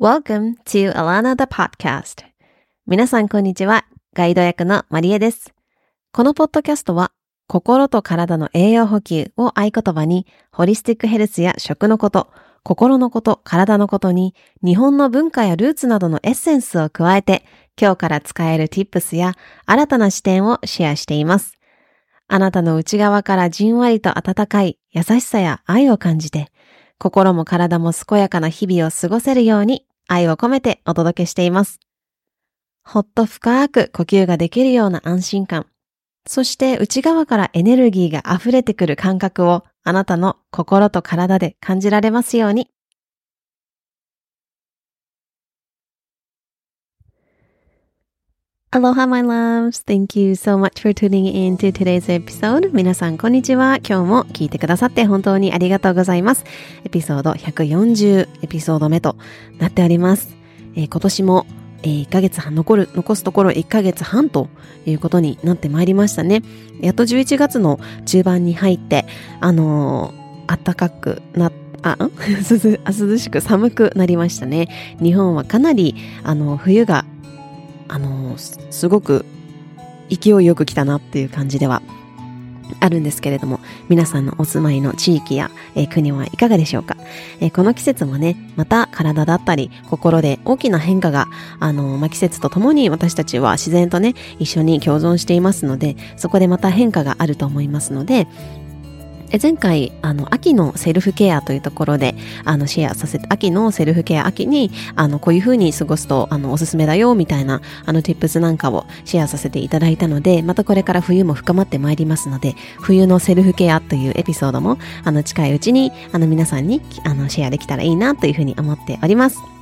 Welcome to Alana the Podcast. 皆さんこんにちは。ガイド役のマリエです。このポッドキャストは、心と体の栄養補給を合言葉に、ホリスティックヘルスや食のこと、心のこと、体のことに、日本の文化やルーツなどのエッセンスを加えて、今日から使える tips や新たな視点をシェアしています。あなたの内側からじんわりと温かい優しさや愛を感じて、心も体も健やかな日々を過ごせるように愛を込めてお届けしています。ほっと深く呼吸ができるような安心感。そして内側からエネルギーが溢れてくる感覚をあなたの心と体で感じられますように。Aloha, my loves. Thank you so much for tuning in to today's episode. 皆さん、こんにちは。今日も聞いてくださって本当にありがとうございます。エピソード140エピソード目となっております。えー今年も、えー1ヶ月半残る、残すところ1ヶ月半ということになってまいりましたね。やっと11月の中盤に入って、あのー暖かくなあ、ん？涼あ涼しく寒くなりましたね。日本はかなり、あの、冬があのすごく勢いよく来たなっていう感じではあるんですけれども、皆さんのお住まいの地域や、えー国はいかがでしょうか、えーこの季節もね、また体だったり心で大きな変化が、あのま、季節とともに私たちは自然とね、一緒に共存していますので、そこでまた変化があると思いますので、前回、あの、秋のセルフケアというところで、あの、シェアさせて、秋のセルフケア、秋に、あの、こういう風に過ごすと、あの、おすすめだよ、みたいな、あの、tips なんかをシェアさせていただいたので、またこれから冬も深まってまいりますので、冬のセルフケアというエピソードも、あの、近いうちに、あの、皆さんに、あの、シェアできたらいいな、という風に思っております。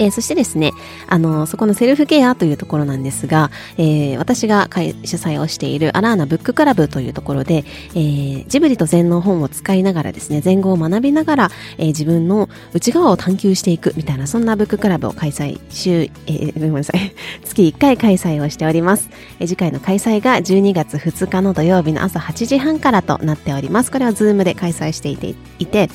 えーそしてですね、あの、そこのセルフケアというところなんですが、えー私が主催をしているアラーナブッククラブというところで、えージブリと禅の本を使いながらですね、禅語を学びながら、え自分の内側を探求していくみたいな、そんなブッククラブを開催、週、えごめんなさい、月1回開催をしております。え次回の開催が12月2日の土曜日の朝8時半からとなっております。これはズームで開催していて、いて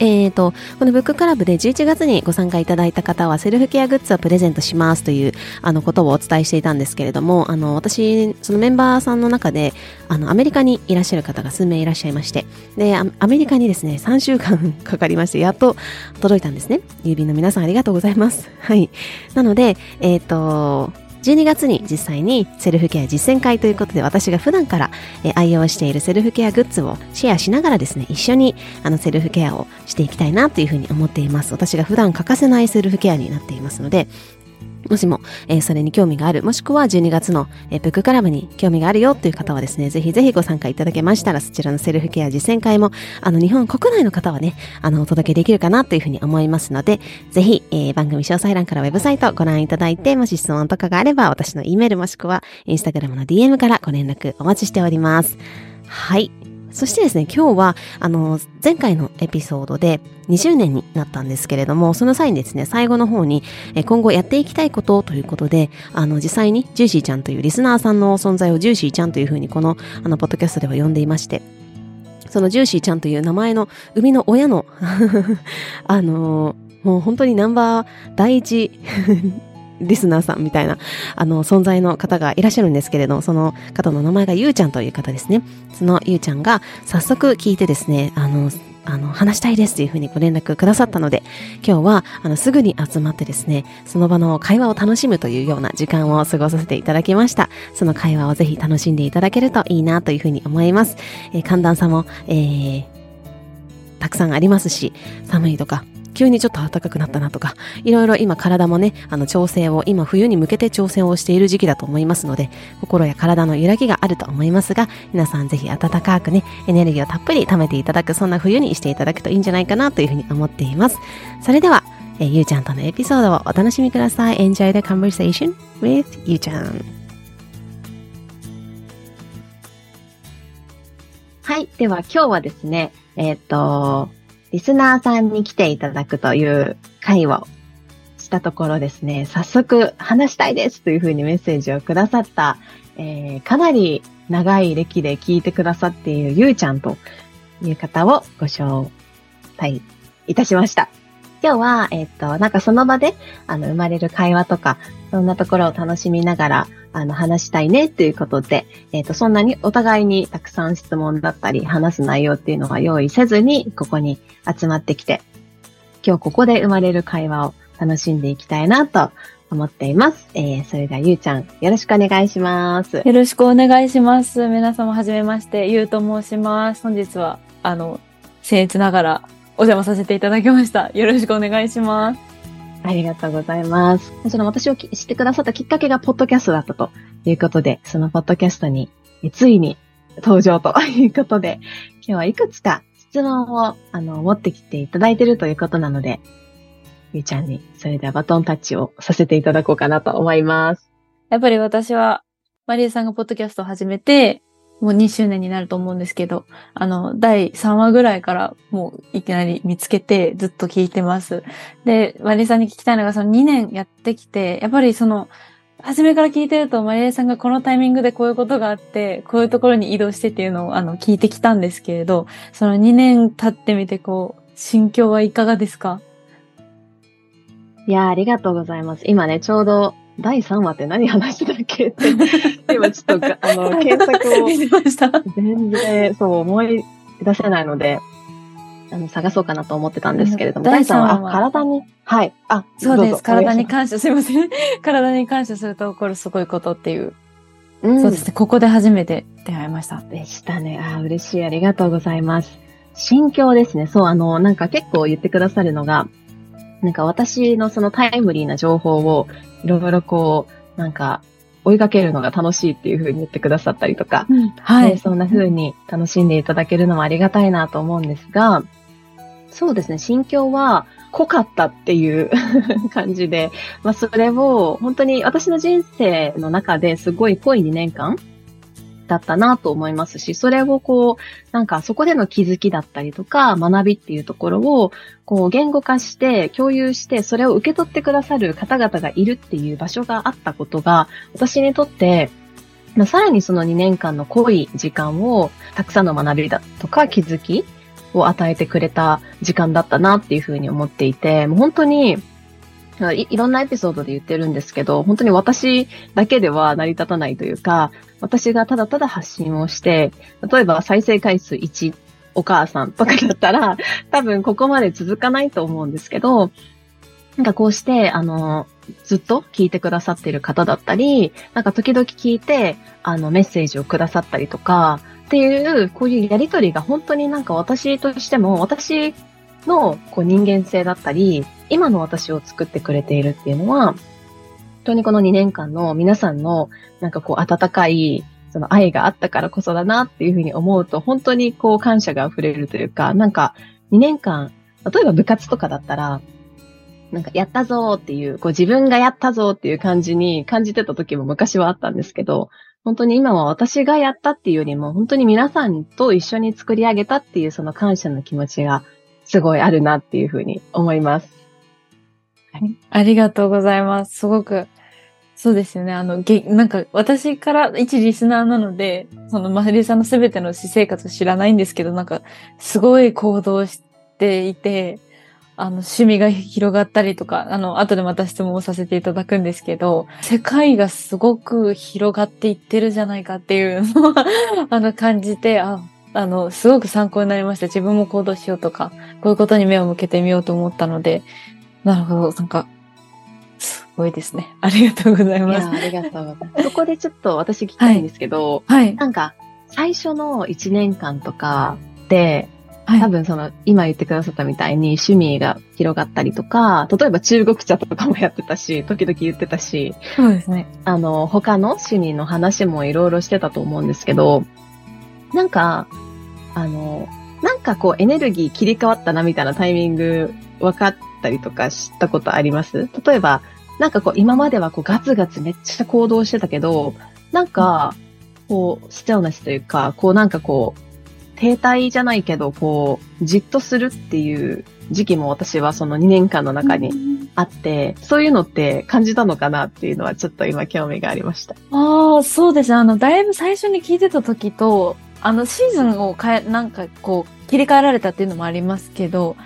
えーと、このブッククラブで11月にご参加いただいた方はセルフケアグッズをプレゼントしますというあのことをお伝えしていたんですけれども、あの私、そのメンバーさんの中であのアメリカにいらっしゃる方が数名いらっしゃいまして、で、アアメリカにですね、3週間かかりまして、やっと届いたんですね。郵便の皆さんありがとうございます。はい。なので、えっ、と、12月に実際にセルフケア実践会ということで私が普段から愛用しているセルフケアグッズをシェアしながらですね、一緒にあのセルフケアをしていきたいなというふうに思っています。私が普段欠かせないセルフケアになっていますので、もしも、えーそれに興味がある、もしくは12月の、えーブッククラブに興味があるよという方はですね、ぜひぜひご参加いただけましたら、そちらのセルフケア実践会も、あの、日本国内の方はね、あの、お届けできるかなというふうに思いますので、ぜひ、えー番組詳細欄からウェブサイトご覧いただいて、もし質問とかがあれば、私の E メールもしくは、インスタグラムの DM からご連絡お待ちしております。はい。そしてですね、今日は、あの、前回のエピソードで20年になったんですけれども、その際にですね、最後の方に、今後やっていきたいことということで、あの、実際にジューシーちゃんというリスナーさんの存在をジューシーちゃんというふうにこの、あの、ポッドキャストでは呼んでいまして、そのジューシーちゃんという名前の生みの親の、あのもう本当にナンバー第一 リスナーさんみたいな、あの、存在の方がいらっしゃるんですけれど、その方の名前がゆうちゃんという方ですね。そのゆうちゃんが早速聞いてですね、あの、あの、話したいですというふうにご連絡くださったので、今日は、あの、すぐに集まってですね、その場の会話を楽しむというような時間を過ごさせていただきました。その会話をぜひ楽しんでいただけるといいなというふうに思います。えー寒暖差も、えー、たくさんありますし、寒いとか、急にちょっと暖かくなったなとか、いろいろ今体もね、あの調整を、今冬に向けて調整をしている時期だと思いますので、心や体の揺らぎがあると思いますが、皆さんぜひ暖かくね、エネルギーをたっぷり貯めていただく、そんな冬にしていただくといいんじゃないかなというふうに思っています。それでは、えゆうちゃんとのエピソードをお楽しみください。Enjoy the conversation with ゆうちゃん。はい。では今日はですね、えっ、と、リスナーさんに来ていただくという会をしたところですね、早速話したいですというふうにメッセージをくださった、えーかなり長い歴で聞いてくださっているゆうちゃんという方をご紹介いたしました。今日は、えっ、と、なんかその場で、あの、生まれる会話とか、そんなところを楽しみながら、あの、話したいねっていうことで、えっ、と、そんなにお互いにたくさん質問だったり、話す内容っていうのは用意せずに、ここに集まってきて、今日ここで生まれる会話を楽しんでいきたいなと思っています。えー、それではゆうちゃん、よろしくお願いします。よろしくお願いします。皆様はじめまして、ゆうと申します。本日は、あの、僭越ながらお邪魔させていただきました。よろしくお願いします。ありがとうございます。その私を知ってくださったきっかけがポッドキャストだったということで、そのポッドキャストについに登場ということで、今日はいくつか質問をあの持ってきていただいているということなので、ゆうちゃんにそれではバトンタッチをさせていただこうかなと思います。やっぱり私はマリエさんがポッドキャストを始めて、もう2周年になると思うんですけど、あの、第3話ぐらいからもういきなり見つけてずっと聞いてます。で、マリエさんに聞きたいのが、その2年やってきて、やっぱりその、初めから聞いてると、マリエさんがこのタイミングでこういうことがあって、こういうところに移動してっていうのをあの聞いてきたんですけれど、その2年経ってみて、こう、心境はいかがですか？いやありがとうございます。今ね、ちょうど第3話って何話だっけって、今ちょっと、あの、検索を。全然、そう、思い出せないので、あの、探そうかなと思ってたんですけれども、第3話、あ、体に、はい、あ、そうです。体に感謝、すいません。体に感謝すると起こるすごいことっていう。うん、そうですね。ここで初めて出会いました。でしたね。あ、嬉しい。ありがとうございます。心境ですね。そう、あの、なんか結構言ってくださるのが、なんか私のそのタイムリーな情報をいろいろこう、なんか追いかけるのが楽しいっていうふうに言ってくださったりとか、うん、はい。そんなふうに楽しんでいただけるのもありがたいなと思うんですが、そうですね、心境は濃かったっていう 感じで、まあそれを本当に私の人生の中ですごい濃い2年間だったなと思いますし、それをこう、なんかそこでの気づきだったりとか、学びっていうところを、こう言語化して、共有して、それを受け取ってくださる方々がいるっていう場所があったことが、私にとって、まあ、さらにその2年間の濃い時間を、たくさんの学びだとか気づきを与えてくれた時間だったなっていうふうに思っていて、もう本当に、いいろんなエピソードで言ってるんですけど、本当に私だけでは成り立たないというか、私がただただ発信をして、例えば再生回数1、お母さんとかだったら、多分ここまで続かないと思うんですけど、なんかこうして、あの、ずっと聞いてくださっている方だったり、なんか時々聞いて、あの、メッセージをくださったりとか、っていう、こういうやりとりが本当になんか私としても、私のこう人間性だったり、今の私を作ってくれているっていうのは、本当にこの2年間の皆さんのなんかこう温かいその愛があったからこそだなっていうふうに思うと、本当にこう感謝が溢れるというか、なんか2年間、例えば部活とかだったら、なんかやったぞっていう、こう自分がやったぞっていう感じに感じてた時も昔はあったんですけど、本当に今は私がやったっていうよりも、本当に皆さんと一緒に作り上げたっていうその感謝の気持ちがすごいあるなっていうふうに思います。はい、ありがとうございます。すごく、そうですよね。あの、げ、なんか、私から一リスナーなので、その、マリエさんのすべての私生活を知らないんですけど、なんか、すごい行動していて、あの、趣味が広がったりとか、あの、後でまた質問をさせていただくんですけど、世界がすごく広がっていってるじゃないかっていうのは あの、感じて、あ、あの、すごく参考になりました。自分も行動しようとか、こういうことに目を向けてみようと思ったので、なるほど、なんか、すごいですね。ありがとうございます。ありがとうございます。そこでちょっと私聞きたいんですけど、はい。はい、なんか、最初の1年間とかで、はい、多分その、今言ってくださったみたいに趣味が広がったりとか、例えば中国茶とかもやってたし、時々言ってたし、そうですね。あの、他の趣味の話もいろいろしてたと思うんですけど、なんか、あの、なんかこうエネルギー切り替わったなみたいなタイミング分かったりとかしたことあります？例えば、なんかこう今まではこうガツガツめっちゃ行動してたけど、なんか、こう、ステルネスというか、こうなんかこう、停滞じゃないけど、こう、じっとするっていう時期も私はその2年間の中にあって、そういうのって感じたのかなっていうのはちょっと今興味がありました。ああ、そうですね。あの、だいぶ最初に聞いてた時と、あの、シーズンを変え、なんかこう、切り替えられたっていうのもありますけど、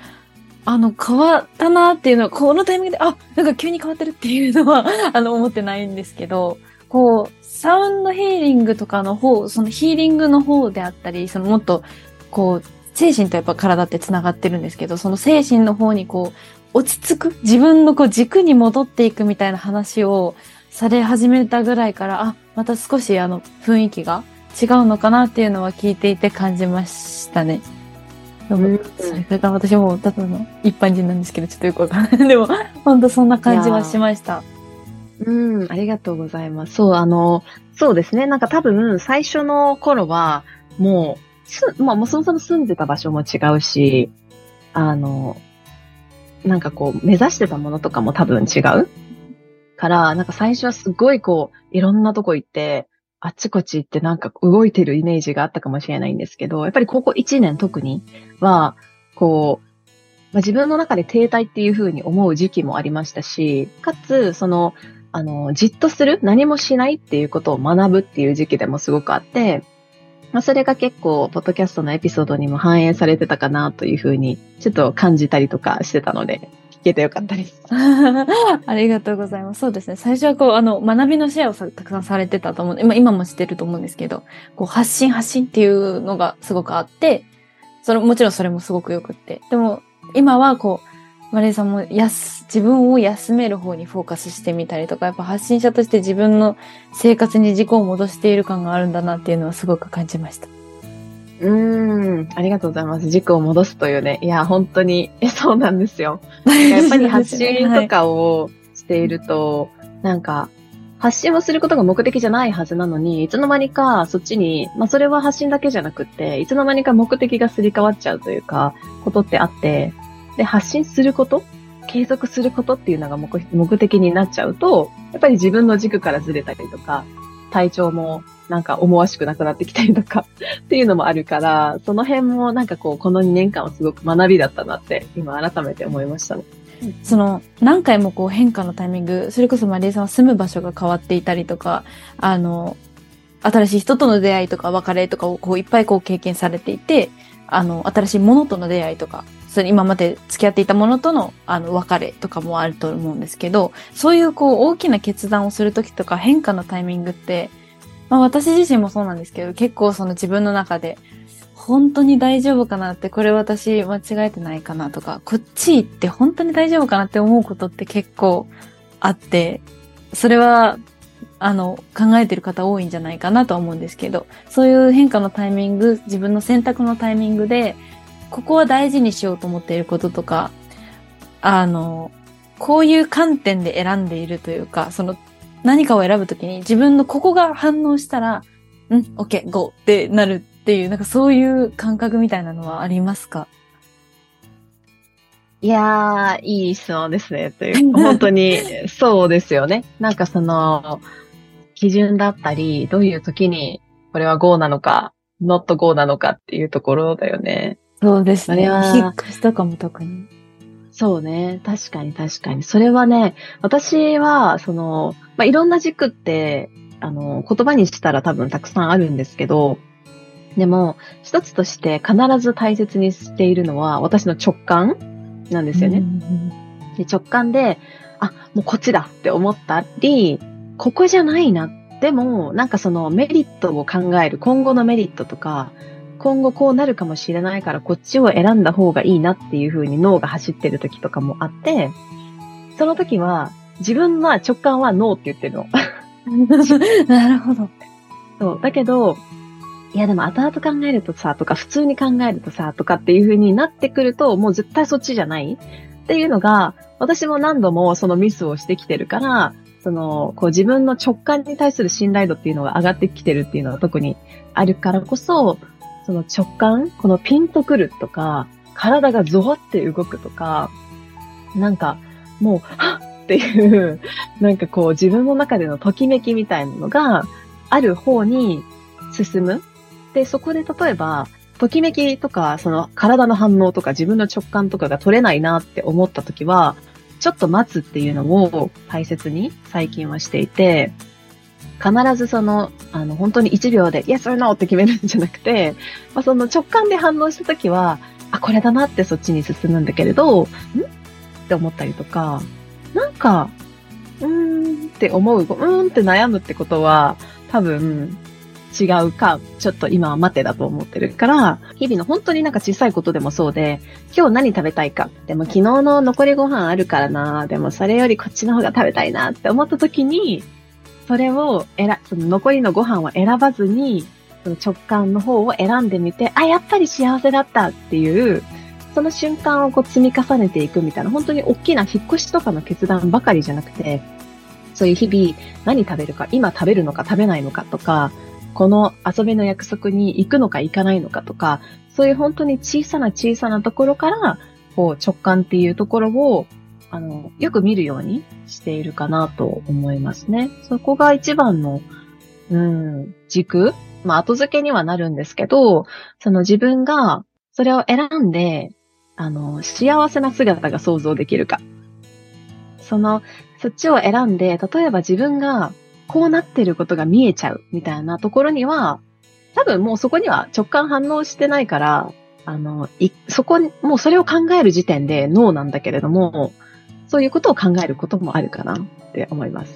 あの、変わったなっていうのは、このタイミングで、あ、なんか急に変わってるっていうのは、あの、思ってないんですけど、こう、サウンドヒーリングとかの方、そのヒーリングの方であったり、そのもっと、こう、精神とやっぱ体って繋がってるんですけど、その精神の方にこう、落ち着く、自分のこう軸に戻っていくみたいな話をされ始めたぐらいから、あ、また少しあの雰囲気が違うのかなっていうのは聞いていて感じましたね。でも、それから私もただの一般人なんですけど、ちょっとよくわかんない。でも、本当そんな感じはしました。うん、ありがとうございます。そう、あの、そうですね。なんか多分、最初の頃は、もう、す、まあ、もうそもそも住んでた場所も違うし、あの、なんかこう、目指してたものとかも多分違うから、なんか最初はすごいこう、いろんなとこ行って、あっちこっち行ってなんか動いてるイメージがあったかもしれないんですけど、やっぱりここ1年特には、こう、まあ、自分の中で停滞っていう風に思う時期もありましたし、かつ、その、あの、じっとする、何もしないっていうことを学ぶっていう時期でもすごくあって、まあ、それが結構、ポッドキャストのエピソードにも反映されてたかなというふうに、ちょっと感じたりとかしてたので、聞けてよかったです。ありがとうございます。そうですね。最初はこう、あの、学びのシェアをたくさんされてたと思う。今、今もしてると思うんですけど、こう、発信発信っていうのがすごくあって、それ、もちろんそれもすごくよくって。でも、今はこう、マレーさんもやす、自分を休める方にフォーカスしてみたりとか、やっぱ発信者として自分の生活に軸を戻している感があるんだなっていうのはすごく感じました。うーん、ありがとうございます。軸を戻すというね。いや、本当に、え、そうなんですよ。やっぱり発信とかをしていると、はい、なんか、発信をすることが目的じゃないはずなのに、いつの間にかそっちに、まあそれは発信だけじゃなくって、いつの間にか目的がすり替わっちゃうというか、ことってあって、で、発信すること継続することっていうのが目的になっちゃうと、やっぱり自分の軸からずれたりとか、体調もなんか思わしくなくなってきたりとか っていうのもあるから、その辺もなんかこう、この2年間はすごく学びだったなって今改めて思いましたね。その何回もこう変化のタイミング、それこそマリエさんは住む場所が変わっていたりとか、あの、新しい人との出会いとか別れとかをこういっぱいこう経験されていて、あの、新しいものとの出会いとか、それ今まで付き合っていたものとのあの別れとかもあると思うんですけど、そういうこう大きな決断をするときとか変化のタイミングって、まあ私自身もそうなんですけど、結構その自分の中で、本当に大丈夫かなって、これ私間違えてないかなとか、こっち行って本当に大丈夫かなって思うことって結構あって、それは、あの、考えてる方多いんじゃないかなと思うんですけど、そういう変化のタイミング、自分の選択のタイミングで、ここは大事にしようと思っていることとか、あの、こういう観点で選んでいるというか、その何かを選ぶときに自分のここが反応したら、ん、OK、GO ってなるっていう、なんかそういう感覚みたいなのはありますか？いやー、いい質問ですね。という、本当に、そうですよね。なんかその、基準だったり、どういう時にこれは GO なのか、not GO なのかっていうところだよね。そうですね。引っ越しとかも特に。そうね。確かに確かに。それはね、私は、その、まあ、いろんな軸って、あの、言葉にしたら多分たくさんあるんですけど、でも、一つとして必ず大切にしているのは、私の直感なんですよね。で直感で、あ、もうこっちだって思ったり、ここじゃないな。でも、なんかそのメリットを考える、今後のメリットとか、今後こうなるかもしれないからこっちを選んだ方がいいなっていう風に脳が走ってる時とかもあって、その時は自分は直感はノーって言ってるの。なるほど。そう。だけど、いやでも後々考えるとさ、とか普通に考えるとさ、とかっていう風になってくると、もう絶対そっちじゃないっていうのが、私も何度もそのミスをしてきてるから、その、こう自分の直感に対する信頼度っていうのが上がってきてるっていうのは特にあるからこそ、その直感、このピンとくるとか、体がゾワって動くとか、なんか、もう、はっっていう、なんかこう自分の中でのときめきみたいなのがある方に進む。で、そこで例えば、ときめきとか、その体の反応とか自分の直感とかが取れないなって思った時は、ちょっと待つっていうのを大切に最近はしていて、必ずその、あの、本当に1秒で、Yes or No って決めるんじゃなくて、まあ、その直感で反応したときは、あ、これだなってそっちに進むんだけれど、ん？って思ったりとか、なんか、うーんって思う、うーんって悩むってことは、多分、違うか、ちょっと今は待てだと思ってるから、日々の本当になんか小さいことでもそうで、今日何食べたいか。でも昨日の残りご飯あるからな。でもそれよりこっちの方が食べたいなって思った時に、それを選、その残りのご飯を選ばずに、その直感の方を選んでみて、あ、やっぱり幸せだったっていう、その瞬間をこう積み重ねていくみたいな、本当に大きな引っ越しとかの決断ばかりじゃなくて、そういう日々何食べるか、今食べるのか食べないのかとか、この遊びの約束に行くのか行かないのかとか、そういう本当に小さな小さなところから、こう直感っていうところを、あの、よく見るようにしているかなと思いますね。そこが一番の、うん、軸まあ後付けにはなるんですけど、その自分がそれを選んで、あの、幸せな姿が想像できるか。その、そっちを選んで、例えば自分がこうなってることが見えちゃうみたいなところには、多分もうそこには直感反応してないから、あの、い、そこに、もうそれを考える時点でノーなんだけれども、そういうことを考えることもあるかなって思います。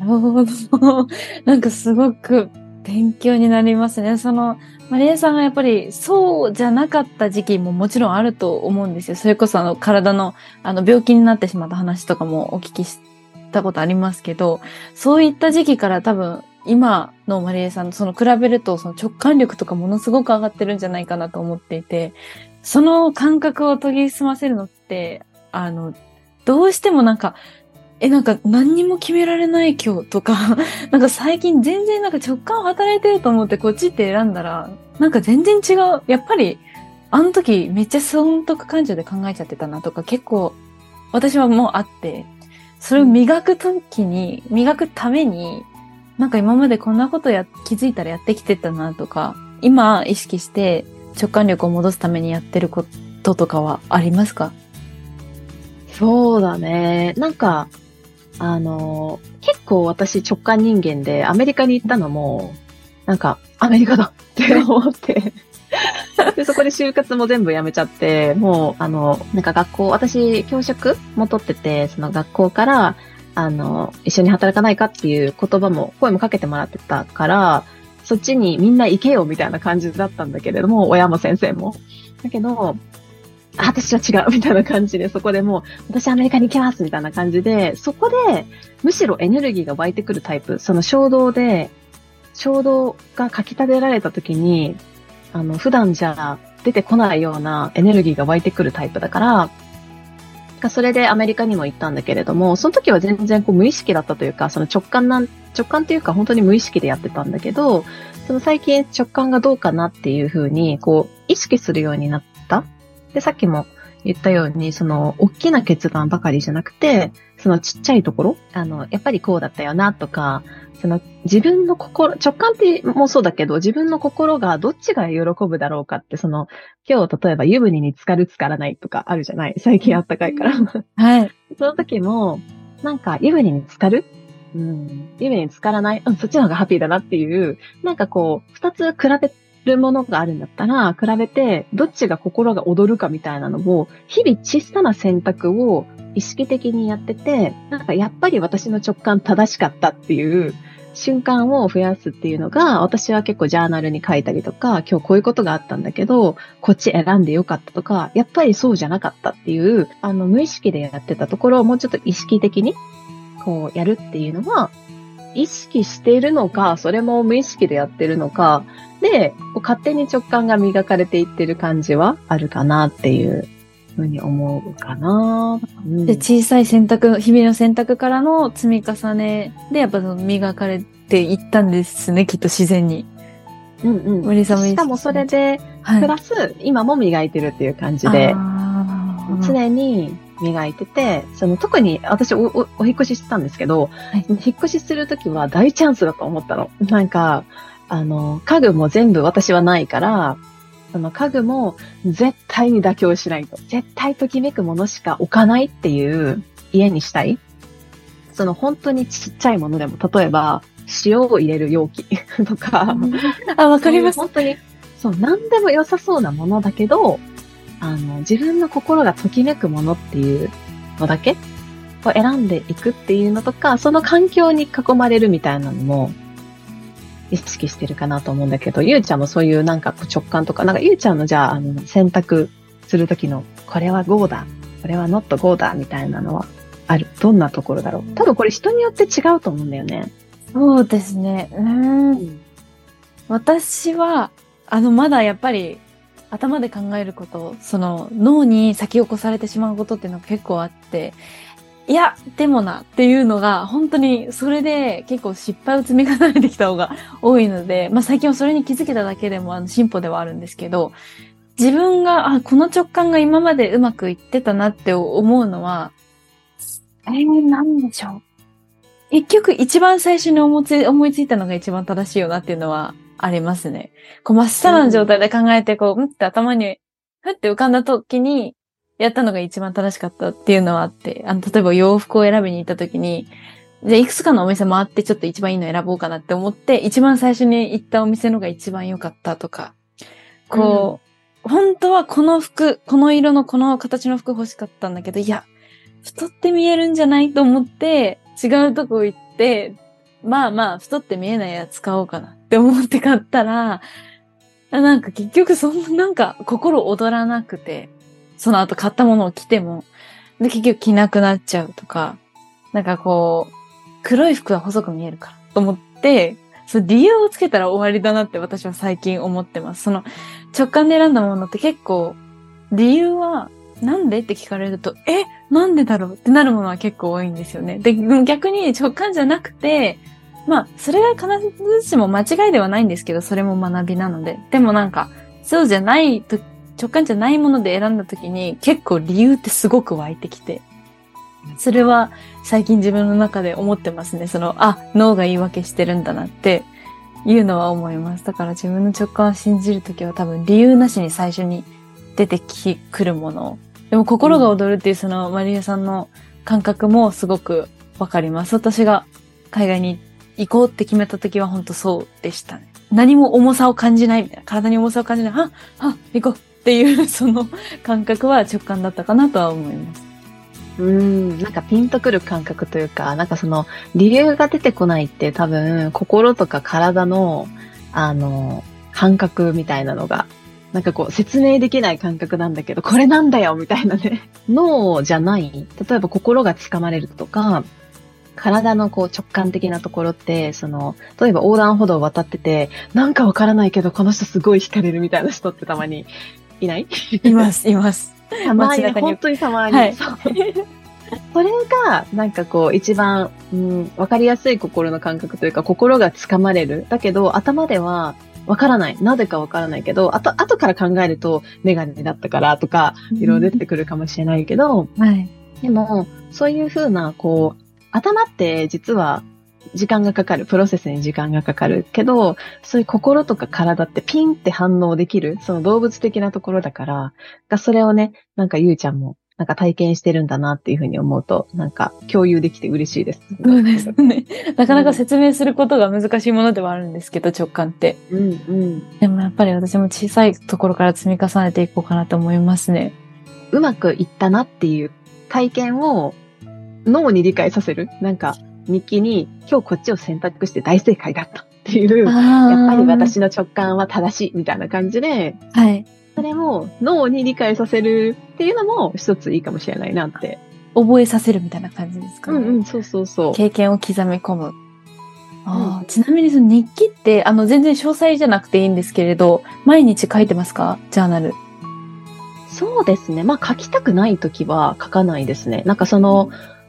なるほど。なんかすごく勉強になりますね。その、マリエさんがやっぱりそうじゃなかった時期ももちろんあると思うんですよ。それこそあの体のあの病気になってしまった話とかもお聞きしたことありますけど、そういった時期から多分今のマリエさんのその比べるとその直感力とかものすごく上がってるんじゃないかなと思っていて、その感覚を研ぎ澄ませるのって、あの、どうしてもなんか、え、なんか何にも決められない今日とか、なんか最近全然なんか直感働いてると思ってこっちって選んだら、なんか全然違う。やっぱり、あの時めっちゃ損得感情で考えちゃってたなとか結構私はもうあって、それを磨く時に、磨くために、なんか今までこんなことや、気づいたらやってきてたなとか、今意識して直感力を戻すためにやってることとかはありますか？そうだね。なんか、あの、結構私直感人間でアメリカに行ったのも、なんか、アメリカだって思って。で、そこで就活も全部やめちゃって、もう、あの、なんか学校、私、教職も取ってて、その学校から、あの、一緒に働かないかっていう言葉も、声もかけてもらってたから、そっちにみんな行けよみたいな感じだったんだけれども、親も先生も。だけど、あ私は違うみたいな感じで、そこでもう、私アメリカに行きますみたいな感じで、そこで、むしろエネルギーが湧いてくるタイプ、その衝動で、衝動がかき立てられた時に、あの、普段じゃ出てこないようなエネルギーが湧いてくるタイプだから、それでアメリカにも行ったんだけれども、その時は全然こう無意識だったというか、その直感なん、直感っていうか本当に無意識でやってたんだけど、その最近直感がどうかなっていうふうに、こう、意識するようになった。で、さっきも言ったように、その、大きな決断ばかりじゃなくて、そのちっちゃいところ、あの、やっぱりこうだったよなとか、その自分の心、直感ってもそうだけど、自分の心がどっちが喜ぶだろうかって、その、今日例えば湯船に浸かる浸からないとかあるじゃない？最近あったかいから。はい。その時も、なんか湯船に浸かる？うん。湯船に浸からない？うん、そっちの方がハッピーだなっていう、なんかこう、二つ比べるものがあるんだったら、比べて、どっちが心が躍るかみたいなのを、日々小さな選択を意識的にやってて、なんかやっぱり私の直感正しかったっていう瞬間を増やすっていうのが、私は結構ジャーナルに書いたりとか、今日こういうことがあったんだけど、こっち選んでよかったとか、やっぱりそうじゃなかったっていう、あの、無意識でやってたところをもうちょっと意識的に、こう、やるっていうのは、意識しているのか、それも無意識でやってるのか、で、こう勝手に直感が磨かれていってる感じはあるかなっていうふうに思うかな。うんで、小さい選択、日々の選択からの積み重ねで、やっぱその磨かれていったんですね、きっと自然に。うんうん。森さんもしかもそれで、はい。プラス、今も磨いてるっていう感じで、常に磨いてて、その特に私おおお引っ越ししてたんですけど、い引っ越しするときは大チャンスだと思ったの。なんか、あの、家具も全部私はないから、その家具も絶対に妥協しないと。絶対ときめくものしか置かないっていう家にしたい。その本当にちっちゃいものでも、例えば塩を入れる容器 とか、あ、わかります。本当に、そう、何でも良さそうなものだけど、あの、自分の心がときめくものっていうのだけを選んでいくっていうのとか、その環境に囲まれるみたいなのも、意識してるかなと思うんだけど、ゆうちゃんもそういうなんか直感とか、なんかゆうちゃんのじゃあ、あの、選択するときの、これは GO だ、これは NOT GO だ、みたいなのはある。どんなところだろう多分これ人によって違うと思うんだよね。そうですね。うん。私は、あの、まだやっぱり、頭で考えること、その脳に先を越されてしまうことっていうのが結構あって、いや、でもなっていうのが、本当にそれで結構失敗を積み重ねてきた方が多いので、まあ最近はそれに気づけただけでもあの進歩ではあるんですけど、自分が、あ、この直感が今までうまくいってたなって思うのは、えー、なんでしょう。結局一番最初に思いつ思いついたのが一番正しいよなっていうのはありますね。こう真っさらな状態で考えて、こう、うんって頭に、ふって浮かんだ時に、やったのが一番正しかったっていうのはあって、あの、例えば洋服を選びに行った時に、じゃいくつかのお店回ってちょっと一番いいの選ぼうかなって思って、一番最初に行ったお店のが一番良かったとか、こう、うん、本当はこの服、この色のこの形の服欲しかったんだけど、いや、太って見えるんじゃないと思って、違うとこ行って、まあまあ、太って見えないやつ買おうかなって思って買ったら、なんか結局そんななんか心躍らなくて、その後買ったものを着ても、で、結局着なくなっちゃうとか、なんかこう、黒い服は細く見えるからと思って、その理由をつけたら終わりだなって私は最近思ってます。その直感で選んだものって結構、理由はなんでって聞かれると、え、なんでだろうってなるものは結構多いんですよね。で、逆に直感じゃなくて、まあ、それが必ずしも間違いではないんですけど、それも学びなので。でもなんか、そうじゃないと直感じゃないもので選んだ時に結構理由ってすごく湧いてきて、それは最近自分の中で思ってますね。その、あ、脳が言い訳してるんだなっていうのは思います。だから自分の直感を信じるときは多分理由なしに最初に出てき、くるもの。でも心が踊るっていうそのマリアさんの感覚もすごくわかります。私が海外に行こうって決めた時は本当そうでしたね。何も重さを感じないみたいな。体に重さを感じない。はは行こうっていうその感覚は直感だったかなとは思います。うん、なんかピンとくる感覚というか、なんかその理由が出てこないって多分心とか体のあの感覚みたいなのがなんかこう説明できない感覚なんだけど、これなんだよみたいなね。脳じゃない。例えば心がつかまれるとか、体のこう直感的なところって、その、例えば横断歩道を渡ってて、なんかわからないけど、この人すごい惹かれるみたいな人ってたまにいない？います、います。た まに、本当にたまに。はい、そ れが、なんかこう、一番、うん、わかりやすい心の感覚というか、心がつかまれる。だけど、頭では、わからない。なぜかわからないけど、あと、後から考えると、メガネだったからとか、いろいろ出てくるかもしれないけど、はい。でも、そういうふうな、こう、頭って実は時間がかかる、プロセスに時間がかかるけど、そういう心とか体ってピンって反応できる、その動物的なところだから、がそれをね、なんかゆうちゃんもなんか体験してるんだなっていうふうに思うと、なんか共有できて嬉しいです。そうですね。なかなか説明することが難しいものではあるんですけど、直感って。うんうん。でもやっぱり私も小さいところから積み重ねていこうかなと思いますね。うまくいったなっていう体験を脳に理解させる。なんか、日記に今日こっちを選択して大正解だったっていう、やっぱり私の直感は正しいみたいな感じで、はい。それも脳に理解させるっていうのも一ついいかもしれないなって。覚えさせるみたいな感じですかね。うんうん、そうそうそう。経験を刻み込む。あうん、ちなみにその日記って、あの、全然詳細じゃなくていいんですけれど、毎日書いてますか？ジャーナル。そうですね。まあ書きたくないときは書かないですね。なんかその、うん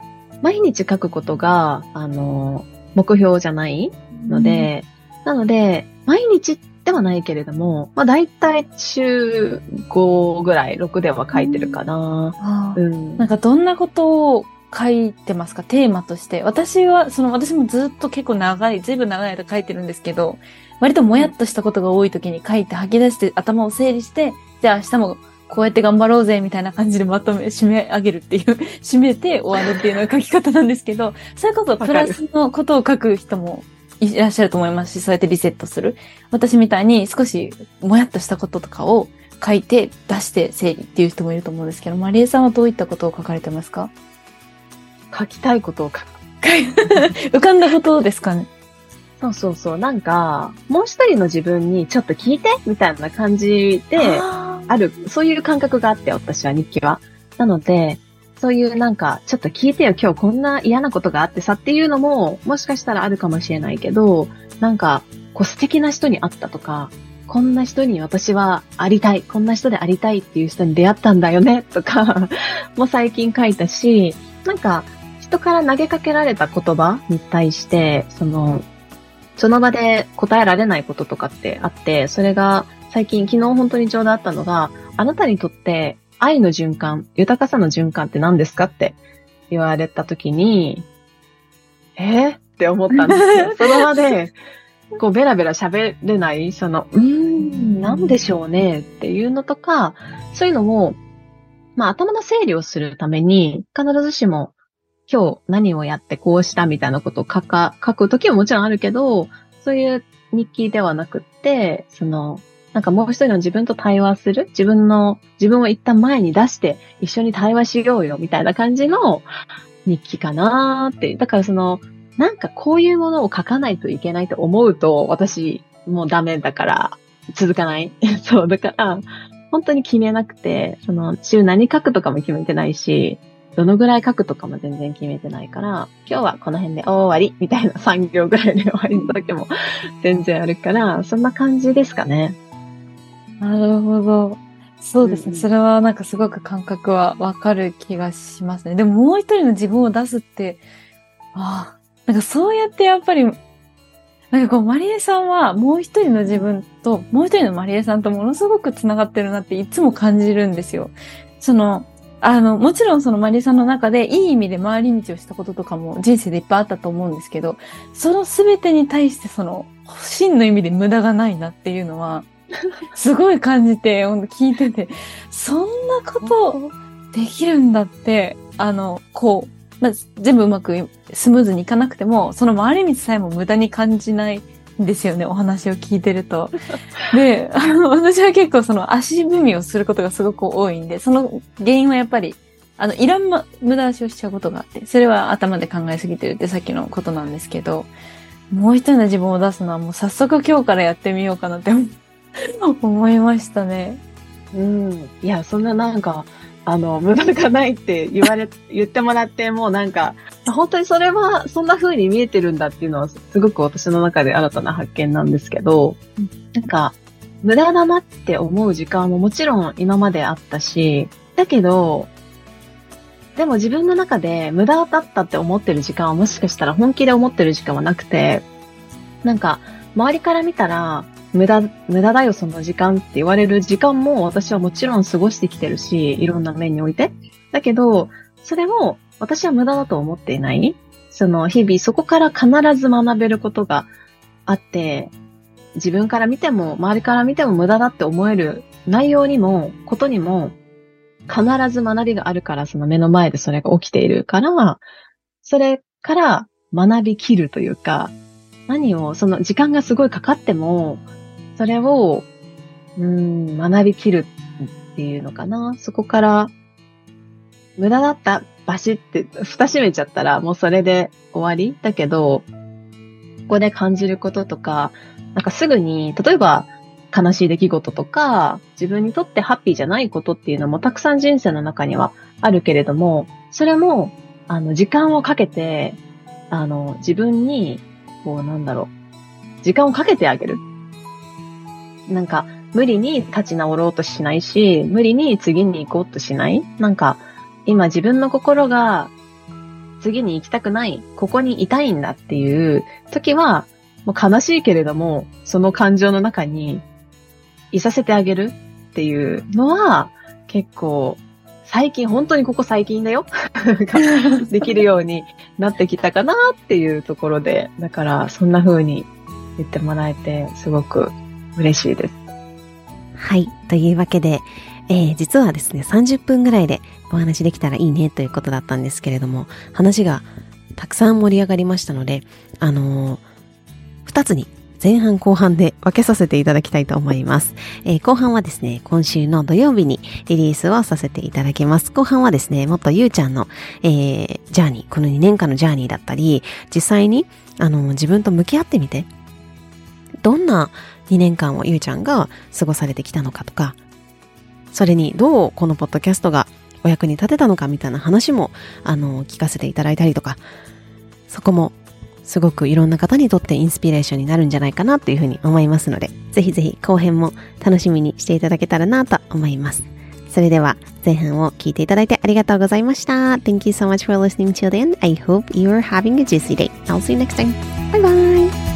毎日書くことが、あの、目標じゃないので、うん、なので、毎日ではないけれども、まあ大体週5ぐらい、6では書いてるかな。うん。なんかどんなことを書いてますか？テーマとして。私は、その私もずっと結構長い、ずいぶん長い間書いてるんですけど、割ともやっとしたことが多い時に書いて吐き出して頭を整理して、じゃあ明日もこうやって頑張ろうぜみたいな感じでまとめ、締め上げるっていう、締めて終わるっていうのが書き方なんですけど、そういうこと、プラスのことを書く人もいらっしゃると思いますし、そうやってリセットする。私みたいに少しもやっとしたこととかを書いて出して整理っていう人もいると思うんですけど、マリエさんはどういったことを書かれてますか？書きたいことを書く。浮かんだことですかね？そうそうそう。なんか、もう一人の自分にちょっと聞いてみたいな感じで、ある、そういう感覚があって、私は日記は。なので、そういうなんか、ちょっと聞いてよ、今日こんな嫌なことがあってさっていうのも、もしかしたらあるかもしれないけど、なんか、こう素敵な人に会ったとか、こんな人に私はありたい、こんな人でありたいっていう人に出会ったんだよね、とか、も最近書いたし、なんか、人から投げかけられた言葉に対して、その、その場で答えられないこととかってあって、それが最近、昨日本当にちょうどあったのが、あなたにとって愛の循環、豊かさの循環って何ですかって言われた時に、えー、って思ったんですよ。その場で、こうベラベラ喋れない、その、うーん、なんでしょうねっていうのとか、そういうのも、まあ頭の整理をするために、必ずしも今日何をやってこうしたみたいなことを書か、書くときはもちろんあるけど、そういう日記ではなくって、その、なんかもう一人の自分と対話する？自分の、自分を一旦前に出して一緒に対話しようよみたいな感じの日記かなーって。だからその、なんかこういうものを書かないといけないと思うと、私もうダメだから続かない。そう、だから、本当に決めなくて、その、週何書くとかも決めてないし、どのぐらい書くとかも全然決めてないから、今日はこの辺で終わりみたいな3行ぐらいで終わりの時も全然あるから、そんな感じですかね。なるほど。そうですね。うん、それはなんかすごく感覚はわかる気がしますね。でももう一人の自分を出すって、ああ、なんかそうやってやっぱり、なんかこう、マリエさんはもう一人の自分と、もう一人のマリエさんとものすごく繋がってるなっていつも感じるんですよ。その、あの、もちろんそのマリエさんの中でいい意味で回り道をしたこととかも人生でいっぱいあったと思うんですけど、その全てに対してその、真の意味で無駄がないなっていうのは、すごい感じて、聞いてて、そんなことできるんだって、あの、こう、まあ、全部うまくスムーズにいかなくても、その回り道さえも無駄に感じないんですよね、お話を聞いてると。で、あの、私は結構その足踏みをすることがすごく多いんで、その原因はやっぱり、あの、いらん、ま、無駄足をしちゃうことがあって、それは頭で考えすぎてるってさっきのことなんですけど、もう一人の自分を出すのはもう早速今日からやってみようかなって思 思いましたね。うん。いや、そんななんか、あの、無駄がないって言われ、言ってもらって、もうなんか、本当にそれはそんな風に見えてるんだっていうのは、すごく私の中で新たな発見なんですけど、なんか、無駄だなって思う時間ももちろん今まであったし、だけど、でも自分の中で無駄だったって思ってる時間はもしかしたら本気で思ってる時間はなくて、なんか、周りから見たら、無駄、無駄だよ、その時間って言われる時間も私はもちろん過ごしてきてるし、いろんな面において。だけど、それも私は無駄だと思っていない。その日々そこから必ず学べることがあって、自分から見ても、周りから見ても無駄だって思える内容にも、ことにも、必ず学びがあるから、その目の前でそれが起きているから、それから学びきるというか、何を、その時間がすごいかかっても、それを、うん、学びきるっていうのかな。そこから、無駄だった、バシって蓋閉めちゃったらもうそれで終わりだけど、ここで感じることとか、なんかすぐに、例えば悲しい出来事とか、自分にとってハッピーじゃないことっていうのもたくさん人生の中にはあるけれども、それも、あの、時間をかけて、あの、自分に、こう、なんだろう、時間をかけてあげる。なんか、無理に立ち直ろうとしないし、無理に次に行こうとしない。なんか、今自分の心が次に行きたくない、ここにいたいんだっていう時は、もう悲しいけれども、その感情の中にいさせてあげる。っていうのは、結構、最近、本当にここ最近だよ。できるようになってきたかなっていうところで、だからそんな風に言ってもらえて、すごく嬉しいです。はい。というわけで、えー、実はですね、30分ぐらいでお話できたらいいねということだったんですけれども、話がたくさん盛り上がりましたので、あのー、2つに前半後半で分けさせていただきたいと思います。えー後半はですね、今週の土曜日にリリースをさせていただきます。後半はですね、もっとゆうちゃんの、えージャーニー、この2年間のジャーニーだったり、実際に、あの、自分と向き合ってみて、どんな2年間をゆうちゃんが過ごされてきたのかとか、それにどうこのポッドキャストがお役に立てたのかみたいな話も、あの、聞かせていただいたりとか、そこもすごくいろんな方にとってインスピレーションになるんじゃないかなというふうに思いますので、ぜひぜひ後編も楽しみにしていただけたらなと思います。それでは前半を聞いていただいてありがとうございました。Thank you so much for listening till the end. I hope you are having a juicy day. I'll see you next time. Bye bye!